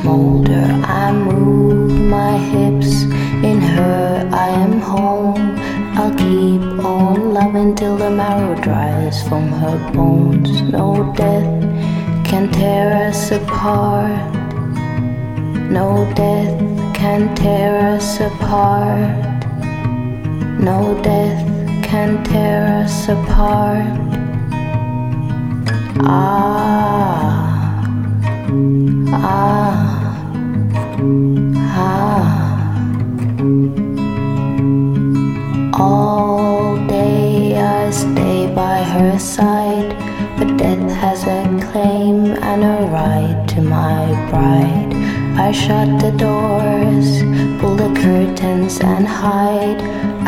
smolder. I move my hips in her, I am home. I'll keep on loving till the marrow dries from her bones. No death can tear us apart. No death can tear us apart. No death can tear us apart. Ah. Ah, ah. All day I stay by her side, but death has a claim and a right to my bride. I shut the doors, pull the curtains, and hide.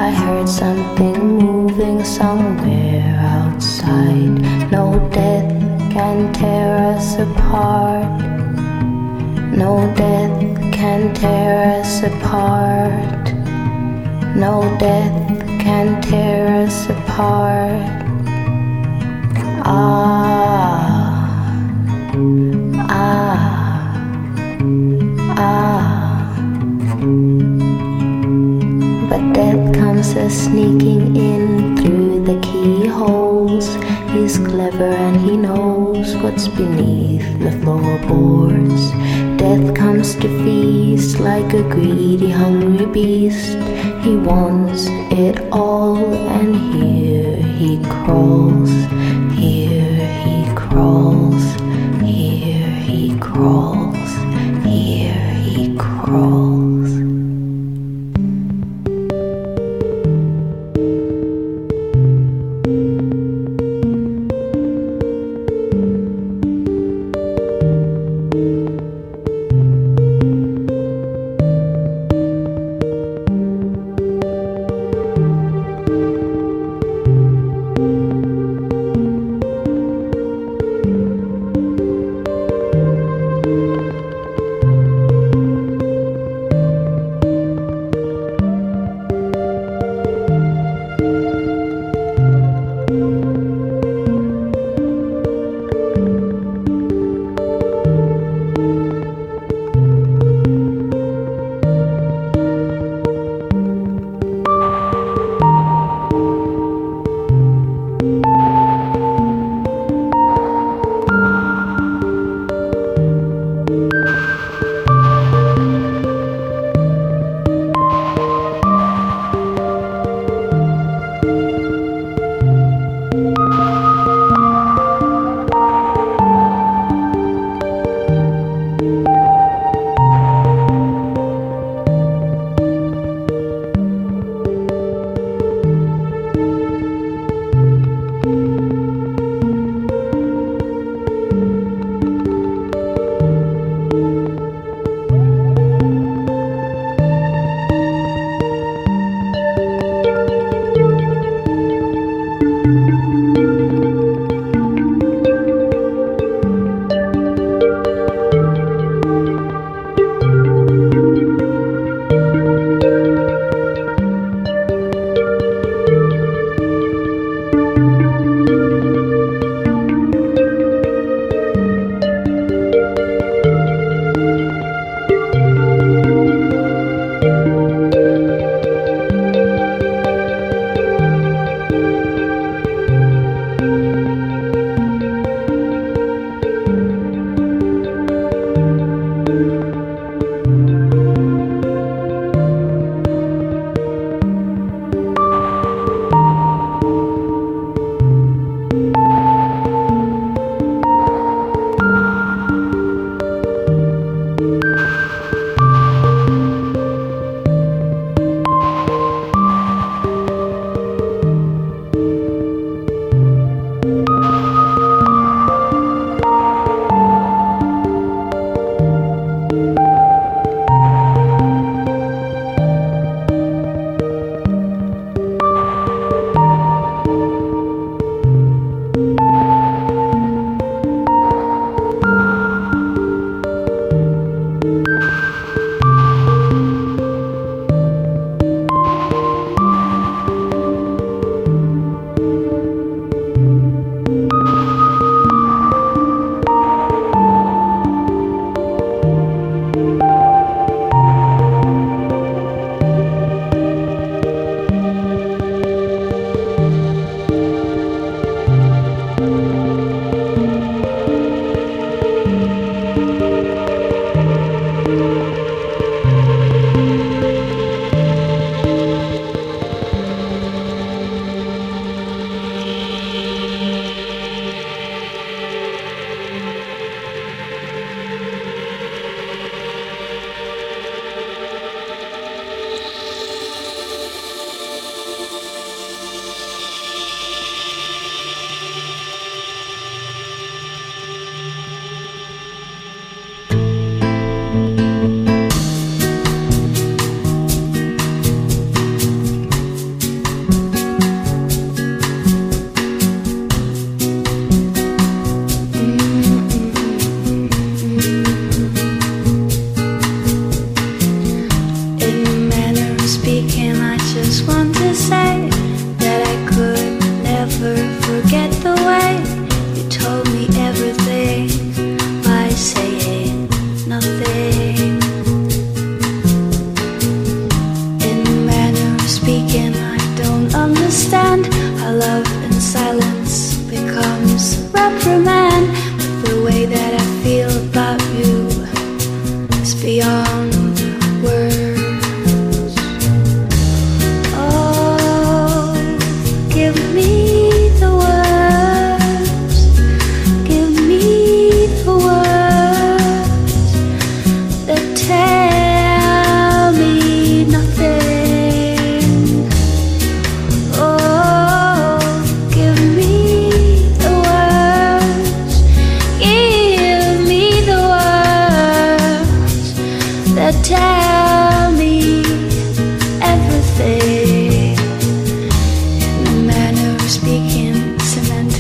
I heard something moving somewhere outside. No death can tear us apart. No death can tear us apart. No death can tear us apart. Ah, ah, ah. But death comes a sneaking in through the keyholes. He's clever and he knows what's beneath the floorboards. Death comes to feast like a greedy, hungry beast. He wants it all, and here he crawls, here he crawls, here he crawls,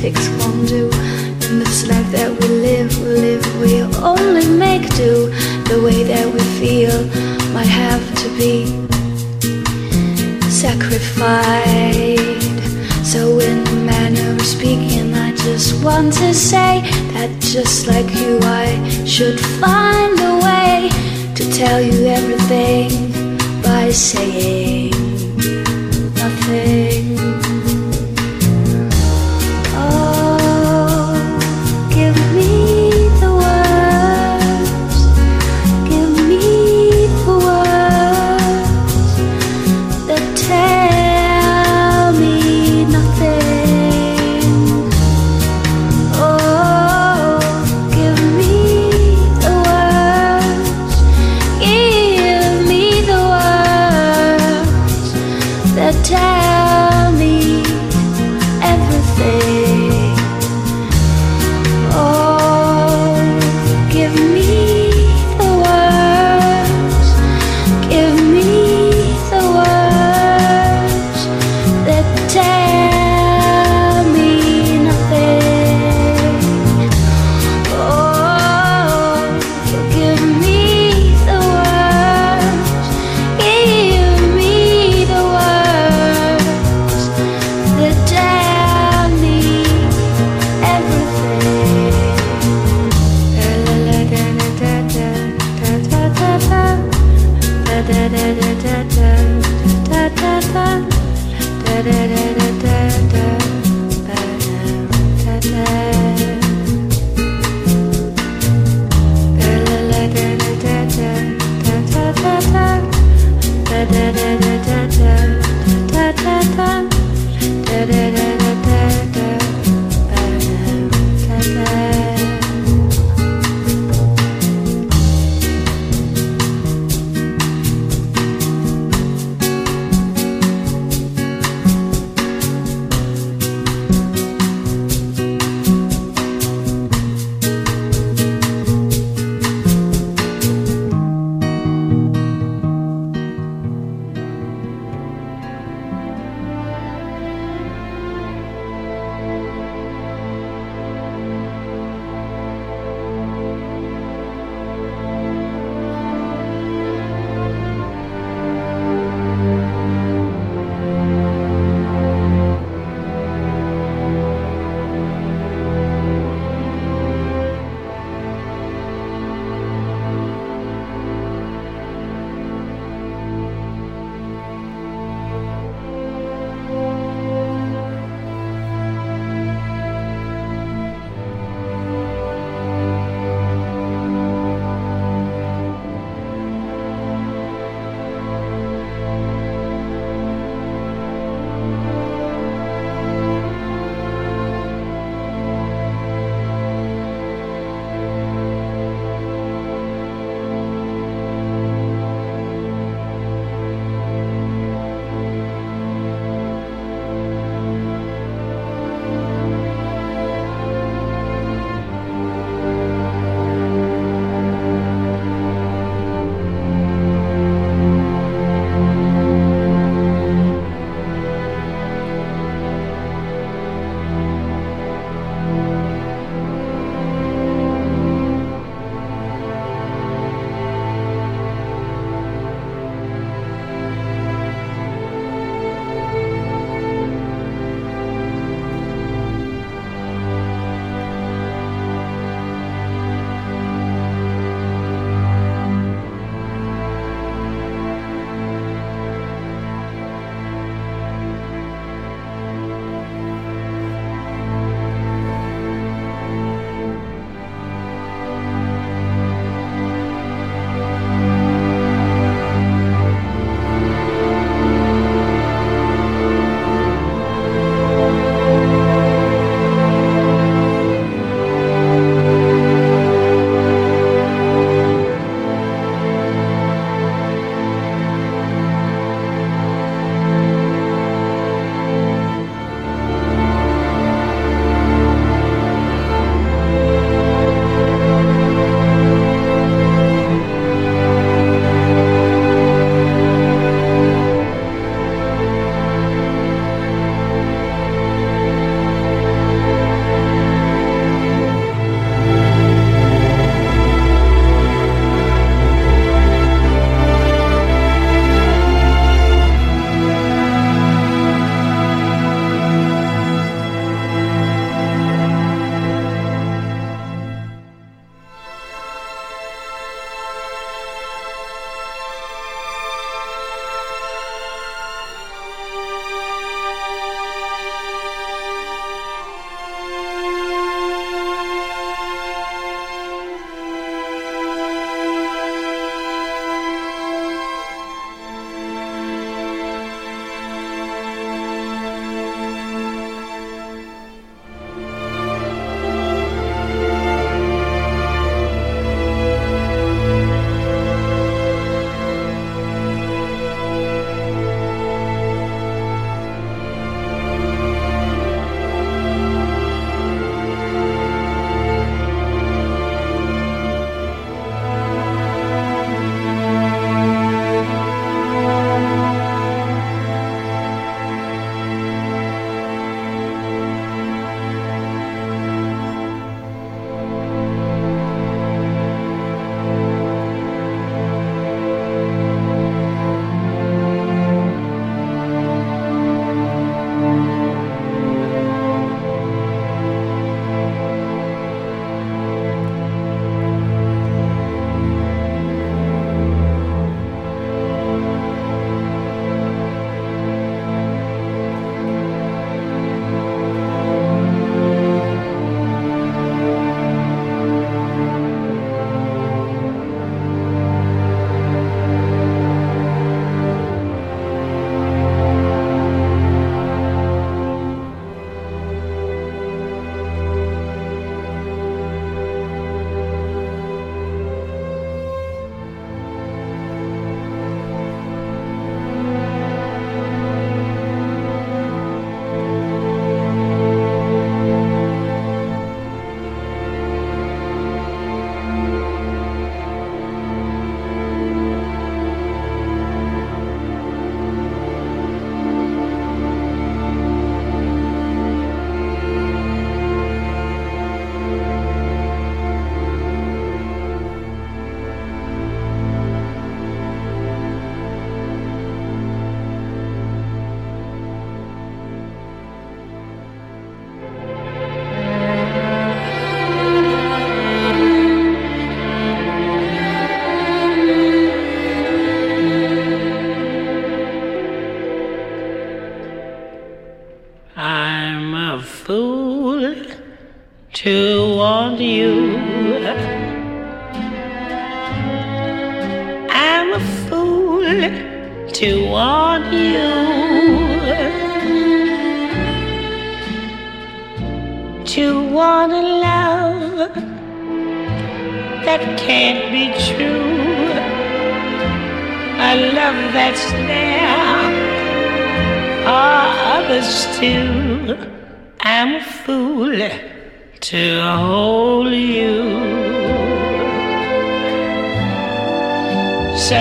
politics won't do. In this life that we live, we live, we only make do. The way that we feel might have to be sacrificed. So, in the manner of speaking, I just want to say that just like you, I should find a way to tell you everything by saying.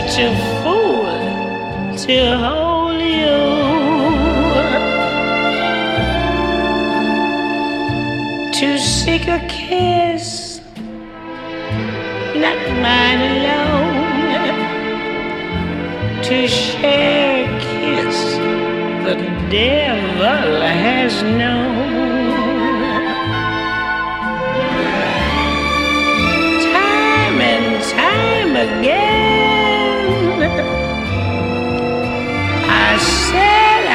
Such a fool to hold you. To seek a kiss, not mine alone. To share a kiss the devil has known.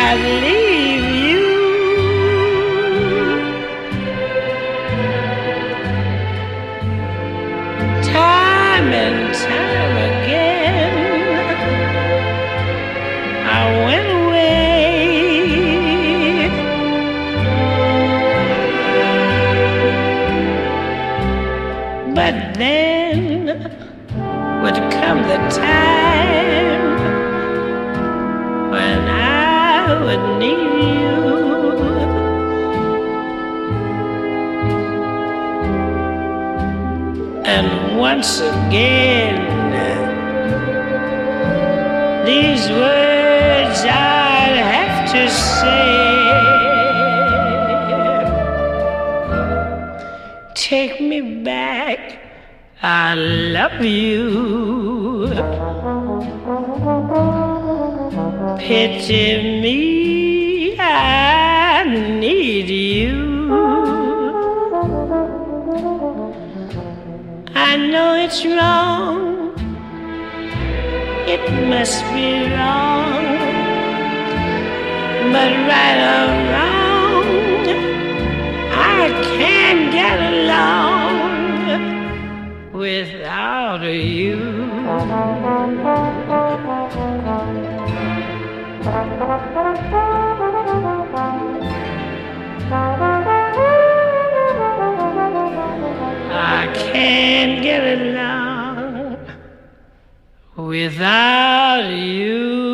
I'd leave you. Time and time again, I went away. But then would come the time once again, these words I'd have to say. Take me back, I love you. Pity it's wrong, it must be wrong, but right or wrong, I can't get along without you. I can't get along without you.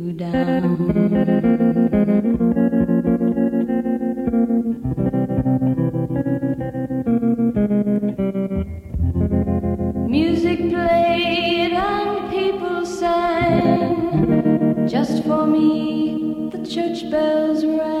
down. Music played and people sang. Just for me, the church bells rang.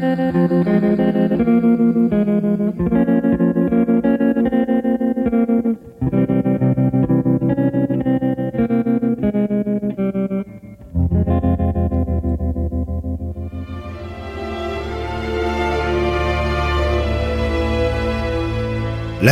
me down.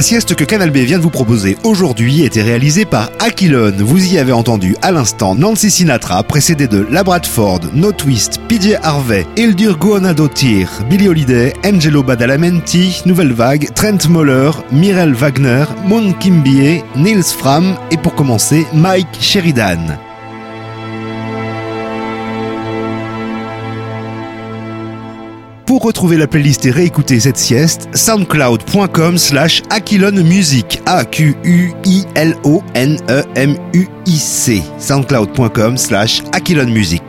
La sieste que Canal B vient de vous proposer aujourd'hui était réalisée par Aquilon. Vous y avez entendu à l'instant Nancy Sinatra, précédée de La Bradford, No Twist, PJ Harvey, Hildur Guðnadóttir, Billy Holiday, Angelo Badalamenti, Nouvelle Vague, Trent Moller, Mirel Wagner, Mon Kimbie, Nils Fram et pour commencer Mike Sheridan. Pour retrouver la playlist et réécouter cette sieste, soundcloud.com slash aquilonmusic A-Q-U-I-L-O-N-E-M-U-I-C soundcloud.com slash aquilonmusic